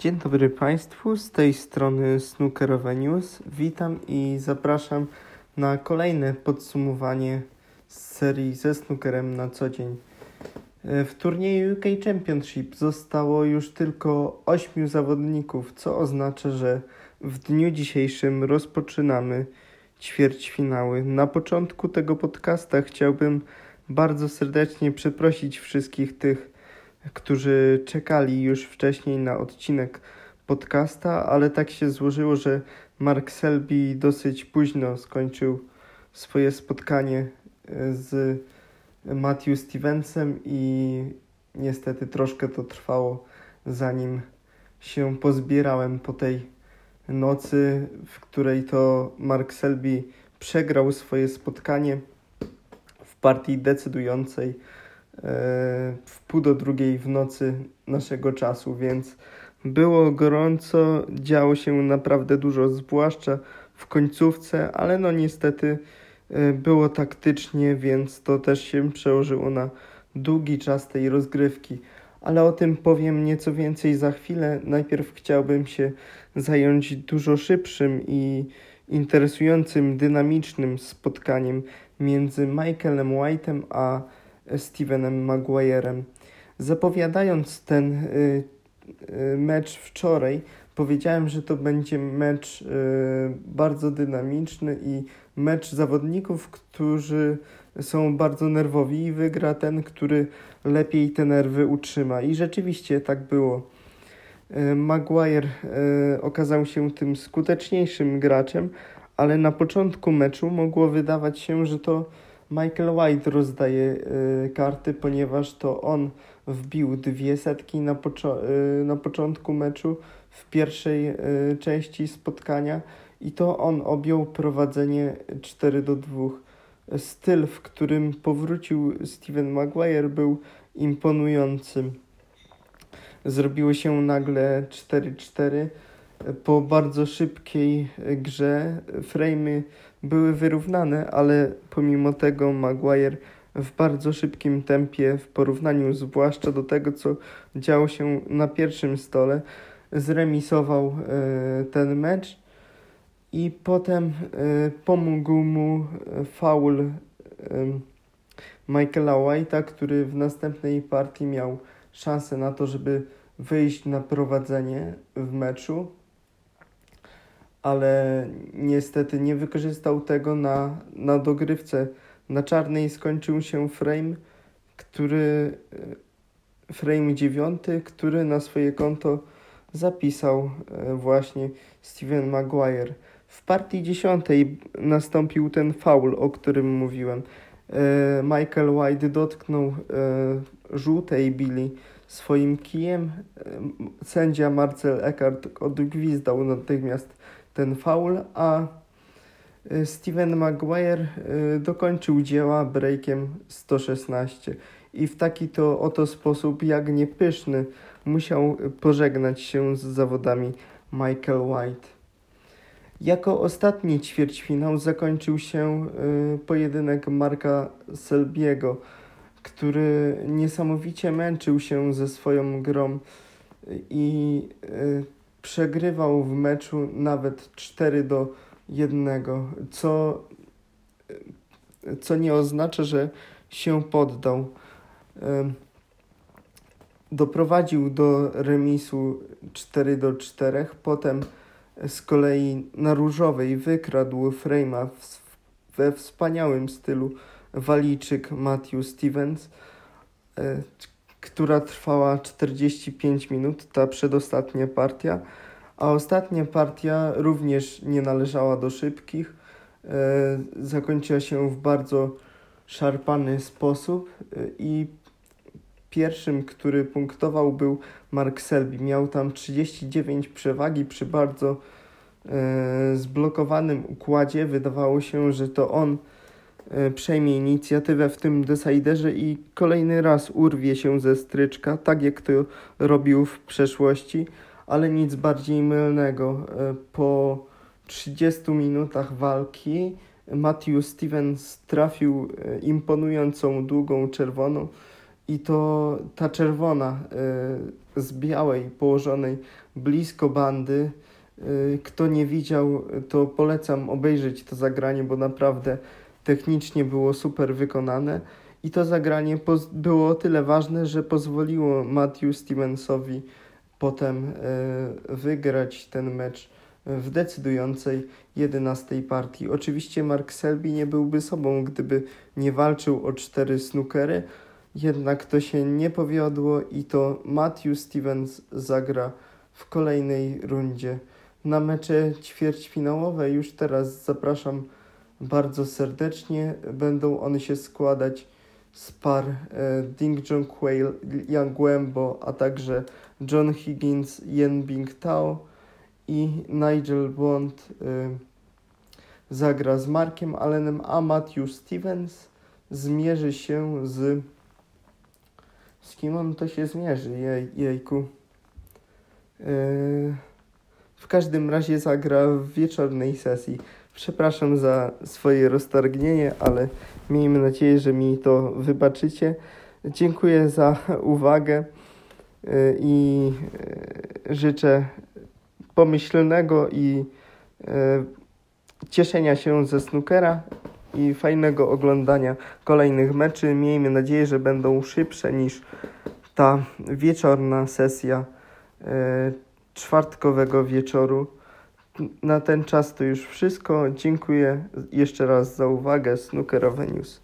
Dzień dobry Państwu, z tej strony Snookerowe News. Witam i zapraszam na kolejne podsumowanie serii ze snookerem na co dzień. E, w turnieju UK Championship zostało już tylko 8 zawodników, co oznacza, że w dniu dzisiejszym rozpoczynamy ćwierćfinały. Na początku tego podcasta chciałbym bardzo serdecznie przeprosić wszystkich tych, którzy czekali już wcześniej na odcinek podcasta, ale tak się złożyło, że Mark Selby dosyć późno skończył swoje spotkanie e, z Matthew Stevensem i niestety troszkę to trwało, zanim się pozbierałem po tej nocy, w której to Mark Selby przegrał swoje spotkanie w partii decydującej w pół do drugiej w nocy naszego czasu, więc było gorąco, działo się naprawdę dużo, zwłaszcza w końcówce, ale no niestety e, było taktycznie, więc to też się przełożyło na długi czas tej rozgrywki. Ale o tym powiem nieco więcej za chwilę. Najpierw chciałbym się zająć dużo szybszym i interesującym, dynamicznym spotkaniem między Michaelem White'em a Stevenem Maguirem. Zapowiadając ten y, y, mecz wczoraj, powiedziałem, że to będzie mecz y, bardzo dynamiczny i mecz zawodników, którzy są bardzo nerwowi i wygra ten, który lepiej te nerwy utrzyma. I rzeczywiście tak było. Maguire okazał się tym skuteczniejszym graczem, ale na początku meczu mogło wydawać się, że to Michael White rozdaje y, karty, ponieważ to on wbił dwie setki na, poczo y, na początku meczu w pierwszej y, części spotkania i to on objął prowadzenie 4 do 2. Styl, w którym powrócił Steven Maguire był imponujący. Zrobiło się nagle 4-4 po bardzo szybkiej grze. Frame'y były wyrównane, ale pomimo tego Maguire w bardzo szybkim tempie w porównaniu zwłaszcza do tego, co działo się na pierwszym stole, zremisował e, ten mecz i potem e, pomógł mu faul e, Michaela White'a, który w następnej partii miał szansę na to, żeby wyjść na prowadzenie w meczu ale niestety nie wykorzystał tego na, na dogrywce. Na czarnej skończył się frame, który e, frame dziewiąty, który na swoje konto zapisał e, właśnie Steven Maguire. W partii dziesiątej nastąpił ten foul, o którym mówiłem. E, Michael White dotknął żółtej Billy swoim kijem. Sędzia Marcel Eckart odgwizdał natychmiast ten faul, a y, Steven Maguire y, dokończył dzieła breakiem 116 i w taki to oto sposób, jak niepyszny, musiał pożegnać się z zawodami Michael White. Jako ostatni ćwierćfinał zakończył się y, pojedynek Marka Selbiego, który niesamowicie męczył się ze swoją grą i przegrywał w meczu nawet 4 do 1, co, co nie oznacza, że się poddał. Doprowadził do remisu 4 do 4, potem z kolei na różowej wykradł Frame'a we wspaniałym stylu walijczyk Matthew Stevens, e, która trwała 45 minut, ta przedostatnia partia, a ostatnia partia również nie należała do szybkich. E, zakończyła się w bardzo szarpany sposób e, i pierwszym, który punktował był Mark Selby. Miał tam 39 przewagi przy bardzo e, zblokowanym układzie. Wydawało się, że to on przejmie inicjatywę w tym deciderze i kolejny raz urwie się ze stryczka, tak jak to robił w przeszłości, ale nic bardziej mylnego. E, po 30 minutach walki Matthew Stevens trafił e, imponującą długą czerwoną i to ta czerwona z białej położonej blisko bandy. Kto nie widział, to polecam obejrzeć to zagranie, bo naprawdę technicznie było super wykonane. I to zagranie było o tyle ważne, że pozwoliło Matthew Stevensowi potem y, wygrać ten mecz w decydującej 11 partii. Oczywiście Mark Selby nie byłby sobą, gdyby nie walczył o cztery snookery, jednak to się nie powiodło i to Matthew Stevens zagra w kolejnej rundzie. Na mecze ćwierćfinałowe już teraz zapraszam bardzo serdecznie. Będą one się składać z par e, Ding Junhui, Yang Wembo, a także John Higgins, Yen Bing Tao i Nigel Bond y, zagra z Markiem Allenem, a Matthew Stevens zmierzy się z... Z kim on to się zmierzy? Jej, jejku. Y, w każdym razie zagra w wieczornej sesji. Przepraszam za swoje roztargnienie, ale miejmy nadzieję, że mi to wybaczycie. Dziękuję za uwagę y, i życzę pomyślnego i e, cieszenia się ze snookera i fajnego oglądania kolejnych meczy. Miejmy nadzieję, że będą szybsze niż ta wieczorna sesja e, czwartkowego wieczoru. Na ten czas to już wszystko. Dziękuję jeszcze raz za uwagę. Snookerowe News.